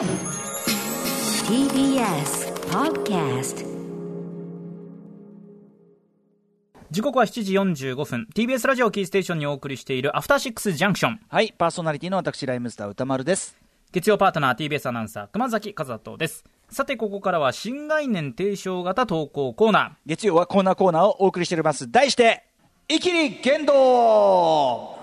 TBS Podcast 時刻は7時45分 TBS ラジオキーステーションにお送りしているアフターシックスジャンクションはい、パーソナリティの私、ライムスター歌丸です。月曜パートナー TBS アナウンサー熊崎和人ですさてここからは新概念提唱型投稿コーナ月曜はコーナーコーナーをお送りしております。題して、イキリ言動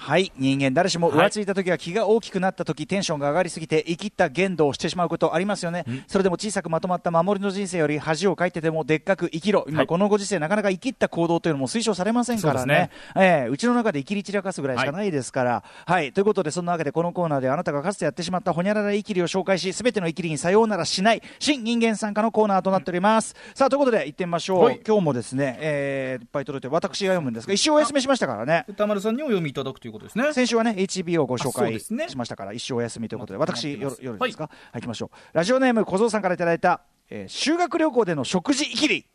はい、人間誰しも浮ついた時は気が大きくなった時、テンションが上がりすぎて生きった言動をしてしまうことありますよね。それでも小さくまとまった守りの人生より恥をかいてでもでっかく生きろ。今、はいこのご時世なかなか生きった行動というのも推奨されませんからね。ええうちの中で生きり散らかすぐらいしかないですから。はい、ということでそんなわけでこのコーナーであなたがかつてやってしまったほにゃらら生きりを紹介し、すべての生きりにさようならしない新人間参加のコーナーとなっております。さあということで行ってみましょう。はい今日もですね、えー、いっぱい届いて私が読むんですが、一生お休みしましたからね。ー歌丸さんにお読みいただくということですね先週はね HB をご紹介しましたから、一生お休みということで、ま私、夜夜ですか、はい、行きましょう。ラジオネーム小僧さんからいただいた、えー修学旅行での食事いきり。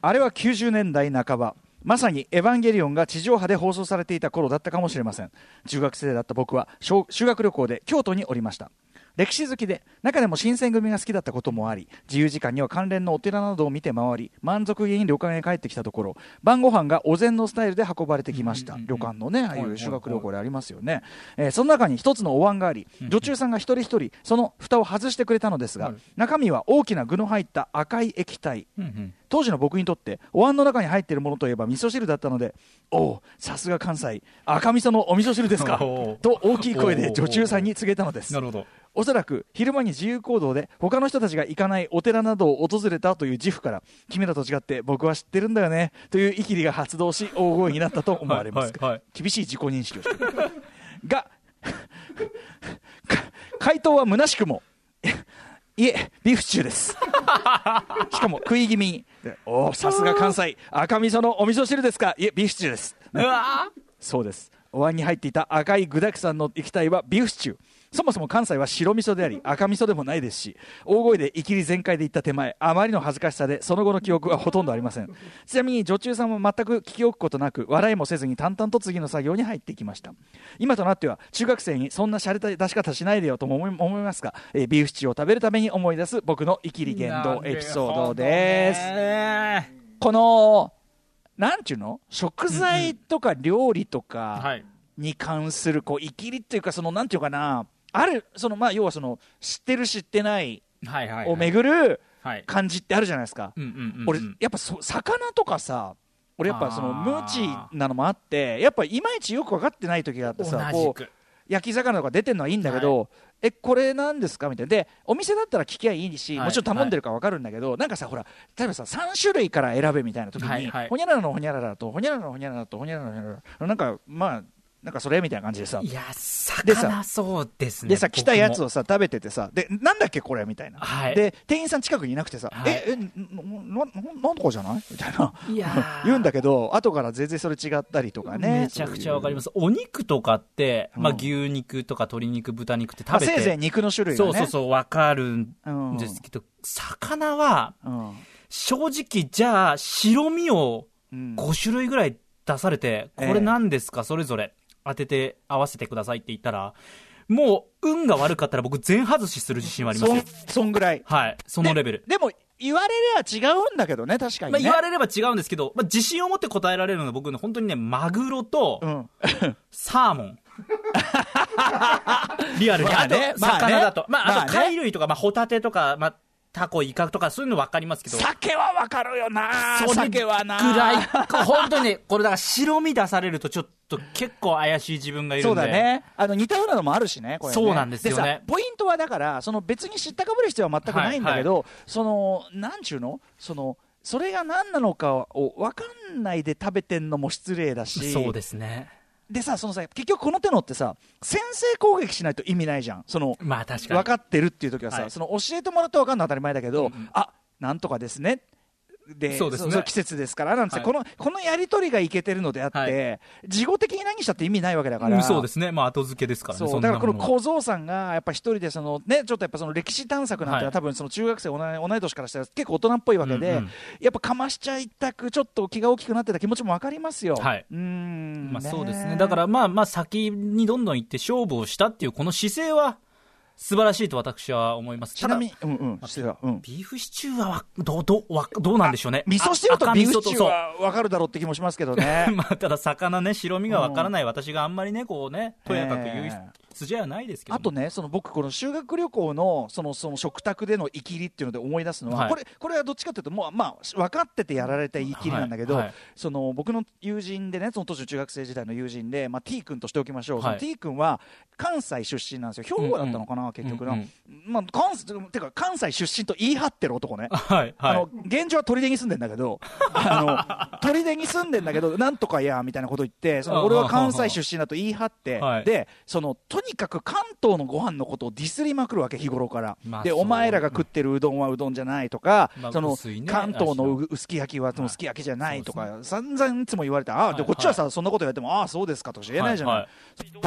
あれは90年代半ば。まさにエヴァンゲリオンが地上波で放送されていた頃だったかもしれません中学生だった僕は小修学旅行で京都におりました歴史好きで中でも新選組が好きだったこともあり自由時間には関連のお寺などを見て回り満足げに旅館へ帰ってきたところ晩ご飯がお膳のスタイルで運ばれてきました、旅館のねああいう修学旅行でありますよね、えーその中に一つのお椀があり女中さんが一人一人その蓋を外してくれたのですが、はい。中身は大きな具の入った赤い液体。当時の僕にとってお椀の中に入っているものといえば味噌汁だったのでおおさすが関西。赤味噌のお味噌汁ですか？と大きい声で女中さんに告げたのです。なるほどおそらく昼間に自由行動で他の人たちが行かないお寺などを訪れたという自負から君らと違って僕は知ってるんだよねというイキリが発動し大声になったと思われます、はい厳しい自己認識をしているが か回答は虚しくもいえビーフシチューです。しかも食い気味。におおさすが関西。赤味噌のお味噌汁ですか。いえビーフシチューです。うわそうです。お椀に入っていた赤い具だくさんの液体はビーフシチューそもそも関西は白味噌であり赤味噌でもないですし大声でいきり全開で言った手前あまりの恥ずかしさでその後の記憶はほとんどありません。ちなみに女中さんは全く聞き置くことなく笑いもせずに淡々と次の作業に入っていきました。今となっては中学生にそんな洒落た出し方しないでよとも思いますが、えービーフシチューを食べるために思い出す僕のいきり言動エピソードです。すこのなんちゅうの？食材とか料理とか、はい。に関するこういきりっていうかそのなんていうかなあるそのまあ要はその知ってる知ってないはいはいを巡るはい。感じってあるじゃないですか、俺やっぱそ魚とかさ俺やっぱその無知なのもあってやっぱいまいちよく分かってない時があってさこう焼き魚とか出てるのはいいんだけど、えこれなんですか？みたいな。でお店だったら聞きゃいいし、はい。もちろん頼んでるから分かるんだけど、なんかさほら例えばさ3種類から選べみたいな時に、はいはい。ほにゃららのほにゃららとほにゃららのほにゃららとほにゃららのほにゃららなんかまあなんかそれみたいな感じでさ。いやでさ魚そうですねでさ来たやつををさ食べててさでなんだっけこれみたいな、はい。で店員さん近くにいなくてさ、はい。ええなななんとかじゃない？みたいな。いやー。言うんだけど後から全然それ違ったりとかねめちゃくちゃわかります。すお肉とかって、まあ、うん牛肉とか鶏肉豚肉ってまあ食べて、せいぜい肉の種類がね。そうそうそうわかるんうんですけど、魚はうん。正直じゃあ白身をうん。5種類ぐらい出されて、ええ。これ何ですか？それぞれ当てて合わせてくださいって言ったらもう運が悪かったら僕全外しする自信はありますよ。そんそんぐらい。はい。そのレベル。でも言われりゃ違うんだけどね確かにまあ、ね、言われれば違うんですけど、まあ、自信を持って答えられるのは僕ね本当にねマグロとうん。サーモン。リアルに、まあね魚だと、まあまあね。あと貝類とか、まあ、ホタテとか、まあ、タコイカとかそういうの分かりますけど。酒はわかるよな酒はな。ぐらい本当にね これだから白身出されるとちょっと結構怪しい自分がいるんで。そうだね。あの似たようなのもあるしねこれね。そうなんですよね。さポイントはだからその別に知ったかぶる必要は全くないんだけど、そのなんちゅうの？そのそれが何なのかを分かんないで食べてんのも失礼だし。そうですねでさそのさ結局この手のってさ先制攻撃しないと意味ないじゃん。そのまあ確かに。分かってるっていう時はさ、はい。その教えてもらって分かるのは当たり前だけど、うんうん。あなんとかですねでそうですね。季節ですからなんて、はい。このこのやり取りがいけてるのであって、はい。事後的に何したって意味ないわけだから、うんそうですね。まあ後付けですからね。そうだからこの小僧さんがやっぱ一人でそのねちょっとやっぱその歴史探索なんてのははい。多分その中学生同い同い年からしたら結構大人っぽいわけで、うんうん。やっぱかましちゃいたくちょっと気が大きくなってた気持ちもわかりますよ。はい。うーん。まあそうですね。だからまあまあ先にどんどん行って勝負をしたっていうこの姿勢は素晴らしいと私は思います。ちなみに、うんうん、してたうん。ビーフシチューはわどうどうわどうなんでしょうね。味噌汁とあビーフシチューは分かるだろうって気もしますけどね。まあ、ただ魚ね、白身がわからない私があんまりね、こうね、とやかく言うえ筋合いはないですけども。あとね、その僕、この修学旅行のそのその食卓でのイキリっていうので思い出すのは、はい。これこれはどっちかというと、もうまあ、分かっててやられたイキリなんだけど、はいはい。その僕の友人でね、その当時中学生時代の友人で、まあ、T 君としておきましょう、はい。T 君は関西出身なんですよ、兵庫だったのかな、結局な、うん。まあ、関西てか関西出身と言い張ってる男ね。はい、はい。あの。現状は砦に住んでんだけど、あの砦に住んでんだけど、なんとかやみたいなこと言って、その俺は関西出身だと言い張って、はい。でそのとにかく関東のご飯のことをディスりまくるわけ、日頃から。で、まあそうお前らが食ってるうどんはうどんじゃないとか、まあそのね。関東のう薄き焼きはそのすき焼きじゃないとか、散々いつも言われて、ああ、でこっちはさ、そんなこと言われても、ああ、そうですかとしか言えないじゃない。はい。はい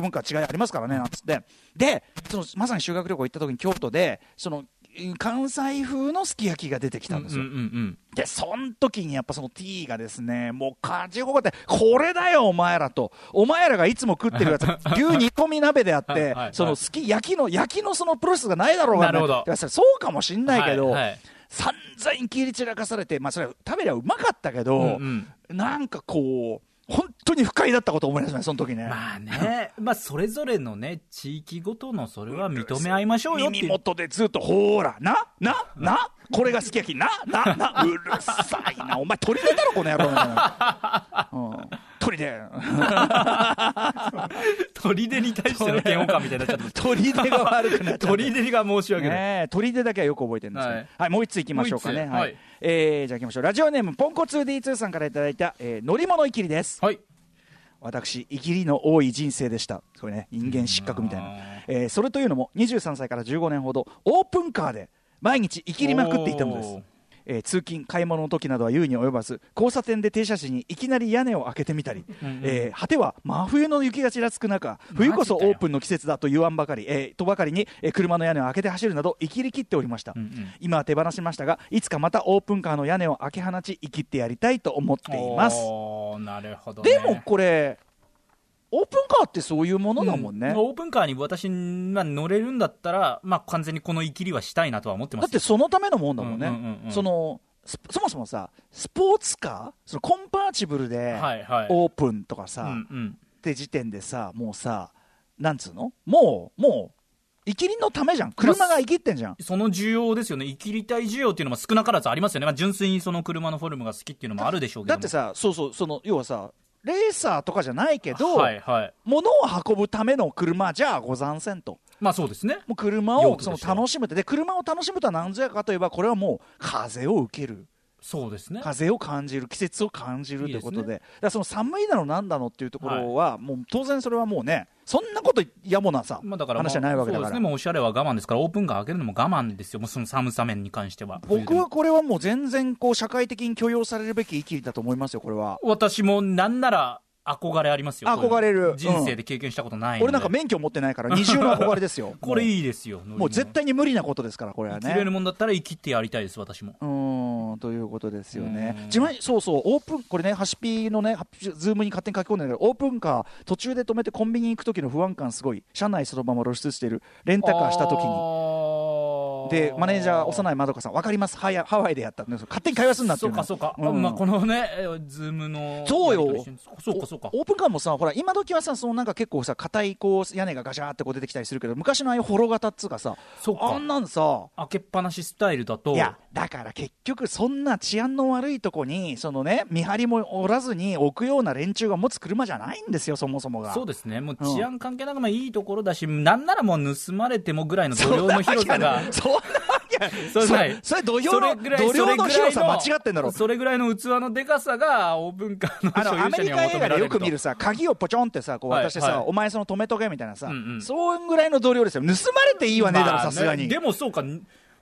文化違いありますからねなんつって。でそのまさに修学旅行行った時に京都でその関西風のすき焼きが出てきたんですよ、うんうんうんでその時にやっぱその T がですねもう勝ち誇ってこれだよお前らと。お前らがいつも食ってるやつ 牛煮込み鍋であって、そのすき焼きの焼きのそのプロセスがないだろうが、ね、なそうかもしんないけど、はいはい散々切り散らかされて、まあ、それは食べりゃうまかったけど、うんなんかこう本当に不快だったことを思い出しましたその時ね。まあね、まあそれぞれのね、地域ごとのそれは認め合いましょうよっていう。耳元でずっと、ほーら、な、な、な、これがすき焼き、な、な、な、うるさいな、お前、鳥出だろ、この野郎みたいな。うん、鳥出。鳥出に対しての嫌悪感みたいになっちゃって鳥出が悪くなっち。鳥出が申し訳ない。鳥出だけはよく覚えてるんですけど、ははいい、もう一ついきましょうかね。はいはいえーじゃあ行きましょう。ラジオネーム、ポンコ 2D2 さんからいただいた、えー乗り物いきりです。はい。私、いきりの多い人生でした。これね、人間失格みたいなうん。えーそれというのも、23歳から15年ほど、オープンカーで毎日いきりまくっていたのです。えー通勤、買い物の時などは言うに及ばず、交差点で停車時にいきなり屋根を開けてみたり、うんうんえー果ては真冬の雪がちらつく中、冬こそオープンの季節だと言わんばかり、えーとばかりに、えー車の屋根を開けて走るなど、生きりきっておりました。うんうん今は手放しましたが、いつかまたオープンカーの屋根を開け放ち、生きってやりたいと思っています。なるほど、ね。でもこれ、オープンカーってそういうものだもんね。うオープンカーに私が乗れるんだったら、まあ、完全にこの生きりはしたいなとは思ってます。だってそのためのもんだもんね、うんうんうんうん。そのスそもそもさ、スポーツカー、そのコンパーチブルでオープンとかさ、って時点でさ、もうさ、なんつうの、もう、もう、生きりのためじゃん、車が生きってんじゃん。その需要ですよね、生きりたい需要っていうのも少なからずありますよね、まあ、純粋にその車のフォルムが好きっていうのもあるでしょうけども。だってさ、そうそう、その要はさ、レーサーとかじゃないけど、はいはい、物を運ぶための車じゃござんせんと。まあそうですね、もう車をその楽しむって。で車を楽しむとは何ぞやかといえばこれはもう風を受けるそうですね、風を感じる季節を感じるということで。いいですだその寒いだのなんだのっていうところは、もう当然それはもうねそんなことやもなさ、まあ、だから、話じゃないわけだから、そうですね、もうおしゃれは我慢ですから、オープンカー開けるのも我慢ですよ、もうその寒さ面に関しては。僕はこれはもう全然こう社会的に許容されるべきイキりだと思いますよこれは。私もなんなら憧れありますよ、憧れる。人生で経験したことないんで、俺なんか免許持ってないから 二重の憧れですよ。これもいいですよ、う。もう絶対に無理なことですからこれはね。イキれるもんだったらイキってやりたいです、私も。うーんということですよね。うん。自前そうそう、オープン、これね、ハシピのね、ズームに勝手に書き込んでるけど、オープンカー、途中で止めてコンビニに行く時の不安感すごい、車内そのまま露出してる、レンタカーした時に。にで、マネージャー、幼いまどかさん、わかります？ハワイハワイでやったんで、勝手に会話すんなっていうかそうか、うん。まあ、このね、えズームのそうよ。そうかそうか。オープンカーもさ、ほら、今時はさ、そのなんか結構さ、硬いこう屋根がガシャーってこう出てきたりするけど、昔のああいう幌型っつうかさ、そうか。あんなんさ、開けっぱなしスタイルだと。いや、だから結局、そんな治安の悪いとこに、そのね、見張りもおらずに置くような連中が持つ車じゃないんですよ、そもそもが。そうですね、もう治安関係なく、まあいいところだし、なんならもう盗まれてもぐらいの度量の広さが。そんそそれれそれ土俵の土量の広さ間違ってんだろ。それぐらいの器のでかさがオープンカーのあのアメリカ映画でよく見るさ鍵をポチョンってさこう渡してさ、はい。はいお前その止めとけみたいなさ、うんうん。そんぐらいの度量ですよ。盗まれていいわねえだろまあさすがに、でもそうか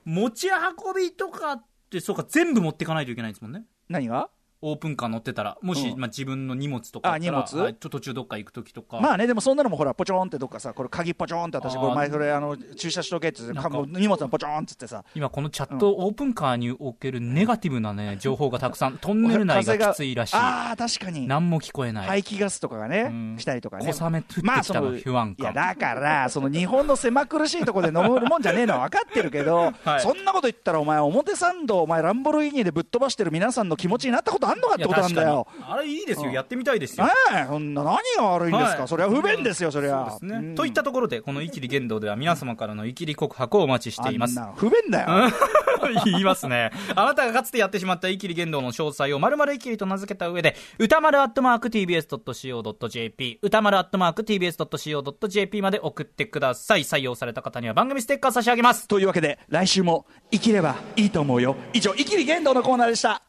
持ち運びとかってそうか全部持っていかないといけないですもんね。何が？オープンカー乗ってたら、もし、うん。まあ、自分の荷物とかあ荷物？はいちょっと途中どっか行くときとか、まあねでもそんなのもほらポチョンってどっかさこれ鍵ポチョンって私これ前それあの駐車しとけって荷物のポチョンってってさ。今このチャットオープンカーにおけるネガティブなね、情報がたくさん、トンネル内がきついらしい。ああ確かに。何も聞こえない。排気ガスとかがね、うん。したりとかね。小雨降ってきたまあそのの不安感いやだからその日本の狭苦しいところで飲むもんじゃねえのは分かってるけど、はいそんなこと言ったらお前表参道お前ランボルギー。ニでぶっ飛ばしてる皆さんの気持ちになったことあんのかってことなんだよ。あれいいですよ、やってみたいですよ。ええそんな何が悪いんですか、はい。それは不便ですよそれはそうですね。ん。といったところで、このイキリ言動では皆様からのイキリ告白をお待ちしています。不便だよ、言いますね。あなたがかつてやってしまったイキリ言動の詳細を丸々イキリと名付けた上で、歌丸アットマーク tbs.co.jp、歌丸アットマーク tbs.co.jp まで送ってください。採用された方には番組ステッカー差し上げます。というわけで来週も生きればいいと思うよ。以上生きり言動のコーナーでした